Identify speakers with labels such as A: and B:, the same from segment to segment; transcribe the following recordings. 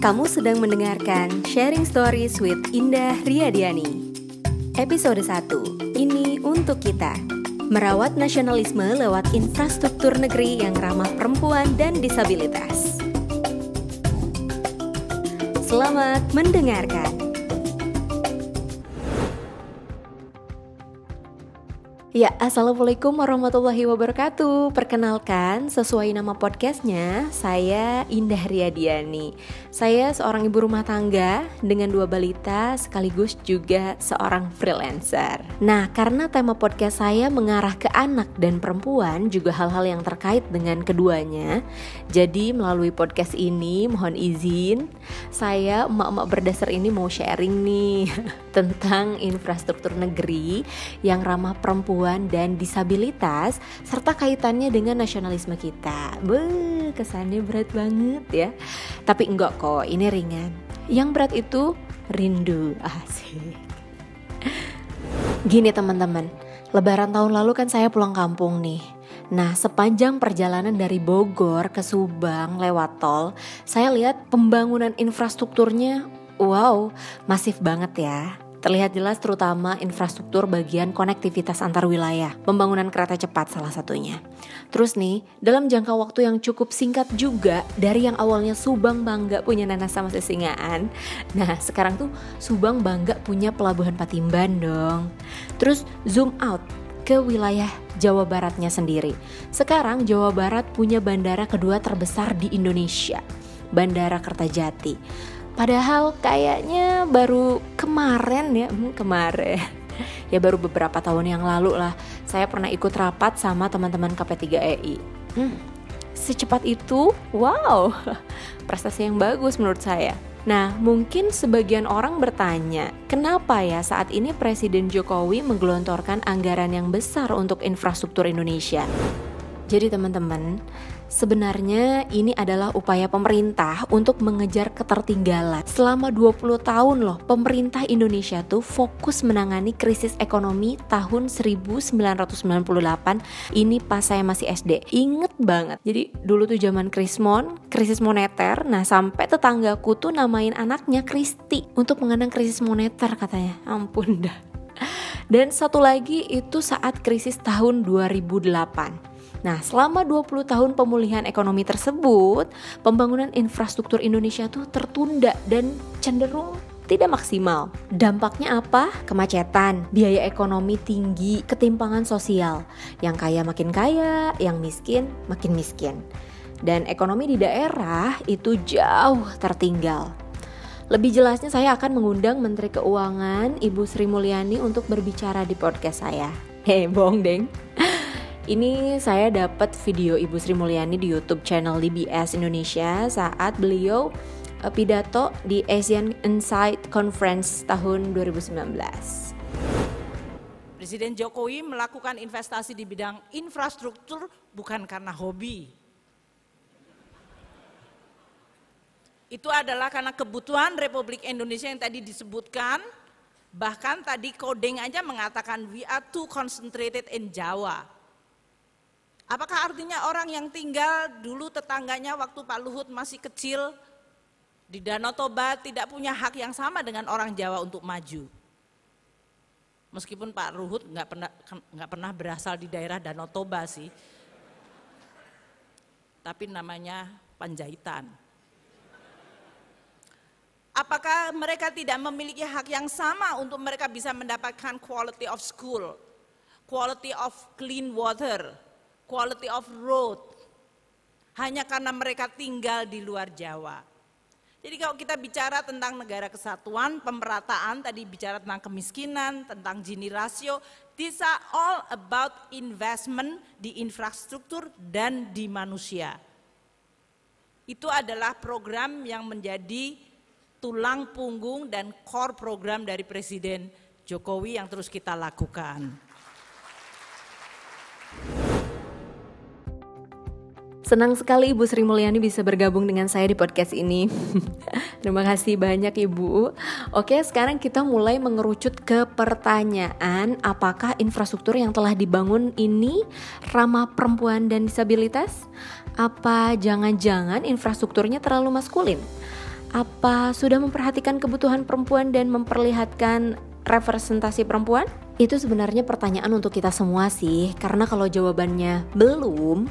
A: Kamu sedang mendengarkan Sharing Stories with Indah Riyadiani. Episode 1. Ini untuk kita. Merawat nasionalisme lewat infrastruktur negeri yang ramah perempuan dan disabilitas. Selamat mendengarkan. Ya, Assalamualaikum warahmatullahi wabarakatuh. Perkenalkan, sesuai nama podcastnya, saya Indah Riyadiani. Saya seorang ibu rumah tangga dengan dua balita sekaligus juga seorang freelancer. Nah, karena tema podcast saya mengarah ke anak dan perempuan Juga hal-hal yang terkait dengan keduanya Jadi melalui podcast ini, mohon izin Saya emak-emak berdasar ini mau sharing nih Tentang infrastruktur negeri yang ramah perempuan perempuan dan disabilitas serta kaitannya dengan nasionalisme kita. Be, kesannya berat banget ya. Tapi enggak kok, ini ringan. Yang berat itu rindu. Asik. Gini teman-teman, lebaran tahun lalu kan saya pulang kampung nih. Nah, sepanjang perjalanan dari Bogor ke Subang lewat tol, saya lihat pembangunan infrastrukturnya wow, masif banget ya. Terlihat jelas terutama infrastruktur bagian konektivitas antar wilayah, pembangunan kereta cepat salah satunya. Terus nih, dalam jangka waktu yang cukup singkat juga dari yang awalnya Subang bangga punya nanas sama sesingaan. Nah, sekarang tuh Subang bangga punya pelabuhan Patimban dong. Terus zoom out ke wilayah Jawa Baratnya sendiri. Sekarang Jawa Barat punya bandara kedua terbesar di Indonesia, Bandara Kertajati. Padahal kayaknya baru kemarin ya, hmm, kemarin. Ya baru beberapa tahun yang lalu lah saya pernah ikut rapat sama teman-teman KP3EI. Hmm, secepat itu, wow, prestasi yang bagus menurut saya. Nah, mungkin sebagian orang bertanya, kenapa ya saat ini Presiden Jokowi menggelontorkan anggaran yang besar untuk infrastruktur Indonesia? Jadi teman-teman, Sebenarnya ini adalah upaya pemerintah untuk mengejar ketertinggalan. Selama 20 tahun loh, pemerintah Indonesia tuh fokus menangani krisis ekonomi tahun 1998. Ini pas saya masih SD. Inget banget. Jadi dulu tuh zaman krismon, krisis moneter. Nah, sampai tetanggaku tuh namain anaknya Kristi untuk mengenang krisis moneter katanya. Ampun dah. Dan satu lagi itu saat krisis tahun 2008. Nah, selama 20 tahun pemulihan ekonomi tersebut, pembangunan infrastruktur Indonesia tuh tertunda dan cenderung tidak maksimal. Dampaknya apa? Kemacetan, biaya ekonomi tinggi, ketimpangan sosial. Yang kaya makin kaya, yang miskin makin miskin. Dan ekonomi di daerah itu jauh tertinggal. Lebih jelasnya saya akan mengundang Menteri Keuangan Ibu Sri Mulyani untuk berbicara di podcast saya. Hei, bohong deng. Ini saya dapat video Ibu Sri Mulyani di YouTube channel DBS Indonesia saat beliau uh, pidato di Asian Insight Conference tahun 2019.
B: Presiden Jokowi melakukan investasi di bidang infrastruktur bukan karena hobi. Itu adalah karena kebutuhan Republik Indonesia yang tadi disebutkan, bahkan tadi coding aja mengatakan we are too concentrated in Jawa. Apakah artinya orang yang tinggal dulu tetangganya waktu Pak Luhut masih kecil di Danau Toba tidak punya hak yang sama dengan orang Jawa untuk maju? Meskipun Pak Luhut nggak pernah nggak pernah berasal di daerah Danau Toba sih, tapi namanya Panjaitan. Apakah mereka tidak memiliki hak yang sama untuk mereka bisa mendapatkan quality of school, quality of clean water, quality of road hanya karena mereka tinggal di luar Jawa. Jadi kalau kita bicara tentang negara kesatuan, pemerataan, tadi bicara tentang kemiskinan, tentang Gini rasio, these are all about investment di infrastruktur dan di manusia. Itu adalah program yang menjadi tulang punggung dan core program dari Presiden Jokowi yang terus kita lakukan.
A: Senang sekali Ibu Sri Mulyani bisa bergabung dengan saya di podcast ini. Terima kasih banyak Ibu. Oke, sekarang kita mulai mengerucut ke pertanyaan apakah infrastruktur yang telah dibangun ini ramah perempuan dan disabilitas? Apa jangan-jangan infrastrukturnya terlalu maskulin? Apa sudah memperhatikan kebutuhan perempuan dan memperlihatkan representasi perempuan? Itu sebenarnya pertanyaan untuk kita semua sih, karena kalau jawabannya belum,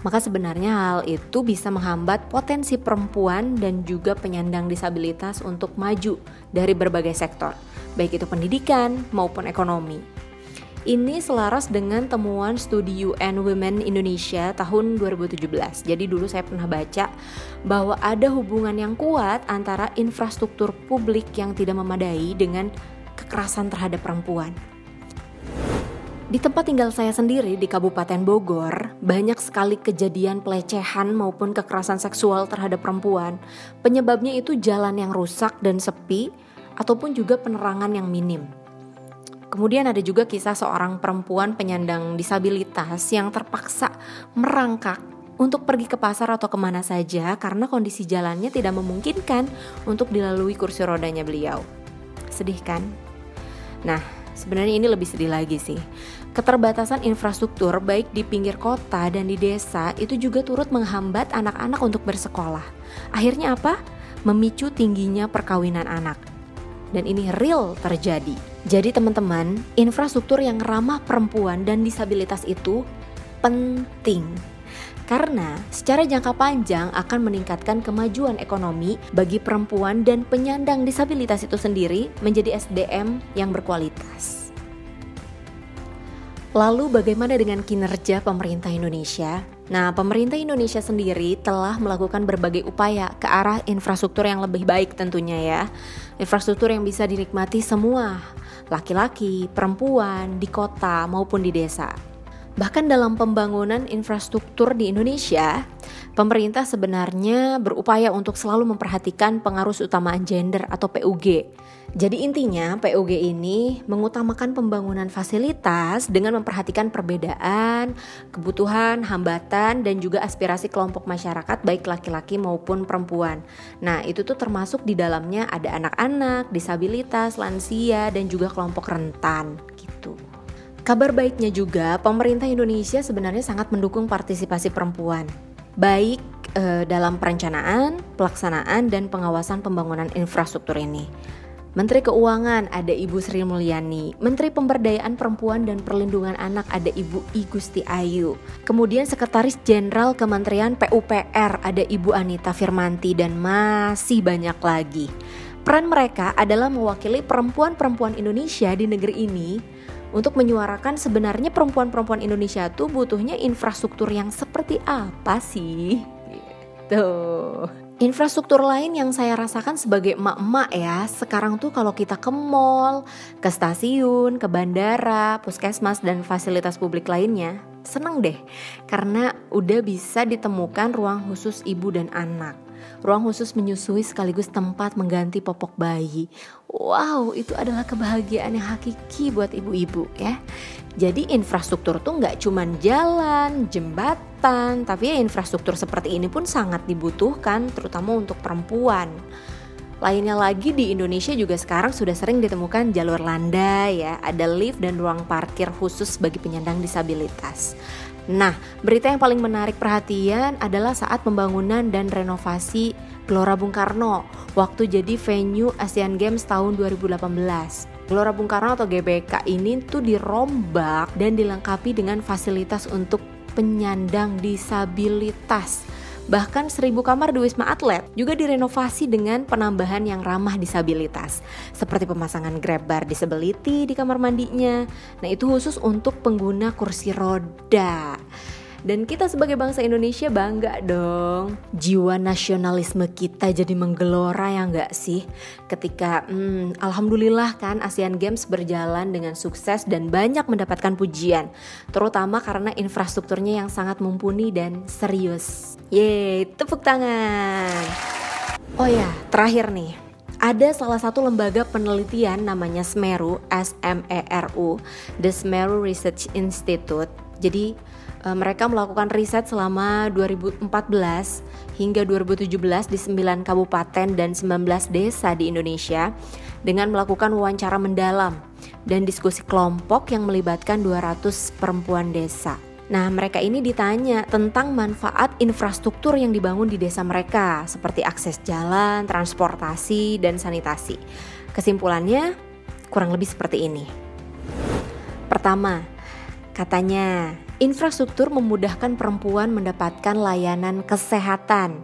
A: maka sebenarnya hal itu bisa menghambat potensi perempuan dan juga penyandang disabilitas untuk maju dari berbagai sektor, baik itu pendidikan maupun ekonomi. Ini selaras dengan temuan studi UN Women Indonesia tahun 2017. Jadi dulu saya pernah baca bahwa ada hubungan yang kuat antara infrastruktur publik yang tidak memadai dengan kekerasan terhadap perempuan. Di tempat tinggal saya sendiri di Kabupaten Bogor, banyak sekali kejadian pelecehan maupun kekerasan seksual terhadap perempuan. Penyebabnya itu jalan yang rusak dan sepi, ataupun juga penerangan yang minim. Kemudian ada juga kisah seorang perempuan penyandang disabilitas yang terpaksa merangkak untuk pergi ke pasar atau ke mana saja karena kondisi jalannya tidak memungkinkan untuk dilalui kursi rodanya beliau. Sedih kan? Nah, sebenarnya ini lebih sedih lagi sih. Keterbatasan infrastruktur baik di pinggir kota dan di desa itu juga turut menghambat anak-anak untuk bersekolah. Akhirnya apa? Memicu tingginya perkawinan anak. Dan ini real terjadi. Jadi teman-teman, infrastruktur yang ramah perempuan dan disabilitas itu penting. Karena secara jangka panjang akan meningkatkan kemajuan ekonomi bagi perempuan dan penyandang disabilitas itu sendiri menjadi SDM yang berkualitas. Lalu bagaimana dengan kinerja pemerintah Indonesia? Nah, pemerintah Indonesia sendiri telah melakukan berbagai upaya ke arah infrastruktur yang lebih baik tentunya ya. Infrastruktur yang bisa dinikmati semua, laki-laki, perempuan, di kota maupun di desa. Bahkan dalam pembangunan infrastruktur di Indonesia, pemerintah sebenarnya berupaya untuk selalu memperhatikan pengaruh utamaan gender atau PUG jadi intinya PUG ini mengutamakan pembangunan fasilitas dengan memperhatikan perbedaan, kebutuhan, hambatan dan juga aspirasi kelompok masyarakat baik laki-laki maupun perempuan. Nah, itu tuh termasuk di dalamnya ada anak-anak, disabilitas, lansia dan juga kelompok rentan gitu. Kabar baiknya juga pemerintah Indonesia sebenarnya sangat mendukung partisipasi perempuan. Baik eh, dalam perencanaan, pelaksanaan dan pengawasan pembangunan infrastruktur ini. Menteri Keuangan ada Ibu Sri Mulyani, Menteri Pemberdayaan Perempuan dan Perlindungan Anak ada Ibu I Gusti Ayu. Kemudian Sekretaris Jenderal Kementerian PUPR ada Ibu Anita Firmanti dan masih banyak lagi. Peran mereka adalah mewakili perempuan-perempuan Indonesia di negeri ini untuk menyuarakan sebenarnya perempuan-perempuan Indonesia tuh butuhnya infrastruktur yang seperti apa sih? Gitu. Infrastruktur lain yang saya rasakan sebagai emak-emak ya, sekarang tuh kalau kita ke mall, ke stasiun, ke bandara, puskesmas dan fasilitas publik lainnya, seneng deh karena udah bisa ditemukan ruang khusus ibu dan anak. Ruang khusus menyusui sekaligus tempat mengganti popok bayi. Wow, itu adalah kebahagiaan yang hakiki buat ibu-ibu ya. Jadi infrastruktur tuh nggak cuman jalan, jembatan, tapi ya infrastruktur seperti ini pun sangat dibutuhkan terutama untuk perempuan. Lainnya lagi di Indonesia juga sekarang sudah sering ditemukan jalur landai ya, ada lift dan ruang parkir khusus bagi penyandang disabilitas. Nah, berita yang paling menarik perhatian adalah saat pembangunan dan renovasi Gelora Bung Karno waktu jadi venue Asian Games tahun 2018. Gelora Bung Karno atau GBK ini tuh dirombak dan dilengkapi dengan fasilitas untuk penyandang disabilitas. Bahkan seribu kamar di Wisma Atlet juga direnovasi dengan penambahan yang ramah disabilitas. Seperti pemasangan grab bar disability di kamar mandinya. Nah itu khusus untuk pengguna kursi roda dan kita sebagai bangsa Indonesia bangga dong. Jiwa nasionalisme kita jadi menggelora ya nggak sih? Ketika hmm, Alhamdulillah kan ASEAN Games berjalan dengan sukses dan banyak mendapatkan pujian. Terutama karena infrastrukturnya yang sangat mumpuni dan serius. Yeay tepuk tangan. Oh ya terakhir nih. Ada salah satu lembaga penelitian namanya SMERU, S-M-E-R-U, The SMERU Research Institute. Jadi uh, mereka melakukan riset selama 2014 hingga 2017 di 9 kabupaten dan 19 desa di Indonesia dengan melakukan wawancara mendalam dan diskusi kelompok yang melibatkan 200 perempuan desa. Nah, mereka ini ditanya tentang manfaat infrastruktur yang dibangun di desa mereka, seperti akses jalan, transportasi, dan sanitasi. Kesimpulannya, kurang lebih seperti ini. Pertama, katanya infrastruktur memudahkan perempuan mendapatkan layanan kesehatan.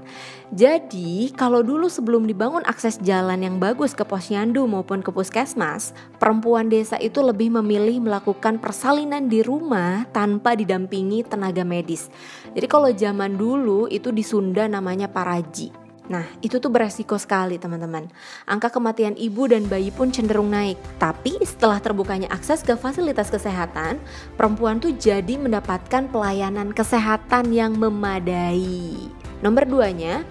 A: Jadi, kalau dulu sebelum dibangun akses jalan yang bagus ke posyandu maupun ke puskesmas, perempuan desa itu lebih memilih melakukan persalinan di rumah tanpa didampingi tenaga medis. Jadi kalau zaman dulu itu di Sunda namanya paraji. Nah, itu tuh beresiko sekali teman-teman. Angka kematian ibu dan bayi pun cenderung naik. Tapi setelah terbukanya akses ke fasilitas kesehatan, perempuan tuh jadi mendapatkan pelayanan kesehatan yang memadai. Nomor duanya,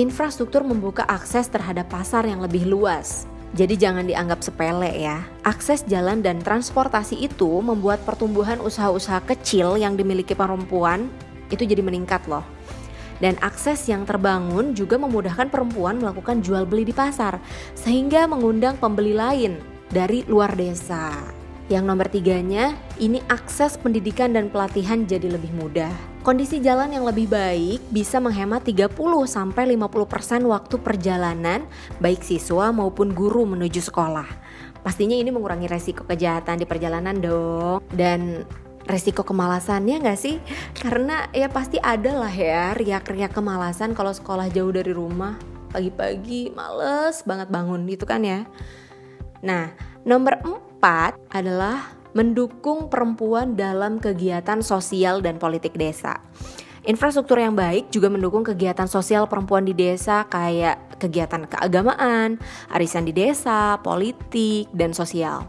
A: infrastruktur membuka akses terhadap pasar yang lebih luas. Jadi jangan dianggap sepele ya. Akses jalan dan transportasi itu membuat pertumbuhan usaha-usaha kecil yang dimiliki perempuan itu jadi meningkat loh. Dan akses yang terbangun juga memudahkan perempuan melakukan jual beli di pasar sehingga mengundang pembeli lain dari luar desa. Yang nomor tiganya, ini akses pendidikan dan pelatihan jadi lebih mudah. Kondisi jalan yang lebih baik bisa menghemat 30-50% waktu perjalanan baik siswa maupun guru menuju sekolah. Pastinya ini mengurangi resiko kejahatan di perjalanan dong. Dan resiko kemalasannya nggak sih? Karena ya pasti ada lah ya riak-riak kemalasan kalau sekolah jauh dari rumah. Pagi-pagi males banget bangun gitu kan ya. Nah, nomor empat adalah mendukung perempuan dalam kegiatan sosial dan politik desa. Infrastruktur yang baik juga mendukung kegiatan sosial perempuan di desa kayak kegiatan keagamaan, arisan di desa, politik, dan sosial.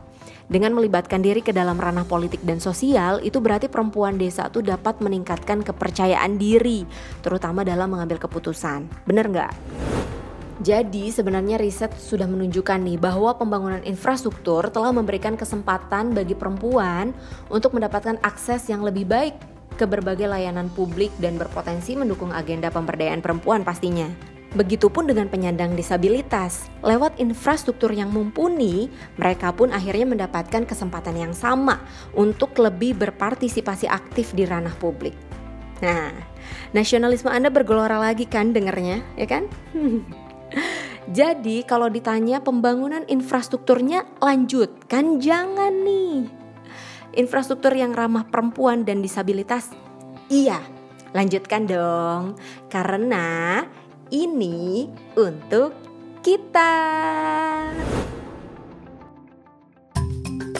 A: Dengan melibatkan diri ke dalam ranah politik dan sosial, itu berarti perempuan desa tuh dapat meningkatkan kepercayaan diri, terutama dalam mengambil keputusan. Bener nggak? Jadi sebenarnya riset sudah menunjukkan nih bahwa pembangunan infrastruktur telah memberikan kesempatan bagi perempuan untuk mendapatkan akses yang lebih baik ke berbagai layanan publik dan berpotensi mendukung agenda pemberdayaan perempuan pastinya. Begitupun dengan penyandang disabilitas. Lewat infrastruktur yang mumpuni, mereka pun akhirnya mendapatkan kesempatan yang sama untuk lebih berpartisipasi aktif di ranah publik. Nah, nasionalisme Anda bergelora lagi kan dengernya, ya kan? Jadi kalau ditanya pembangunan infrastrukturnya lanjut, kan jangan nih. Infrastruktur yang ramah perempuan dan disabilitas, iya, lanjutkan dong. Karena ini untuk kita.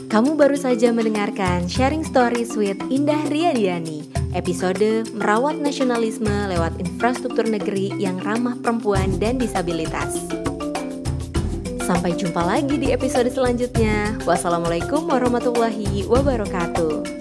A: Kamu baru saja mendengarkan Sharing Stories with Indah Riyadiani Episode Merawat Nasionalisme lewat Infrastruktur Negeri yang Ramah Perempuan dan Disabilitas. Sampai jumpa lagi di episode selanjutnya. Wassalamualaikum warahmatullahi wabarakatuh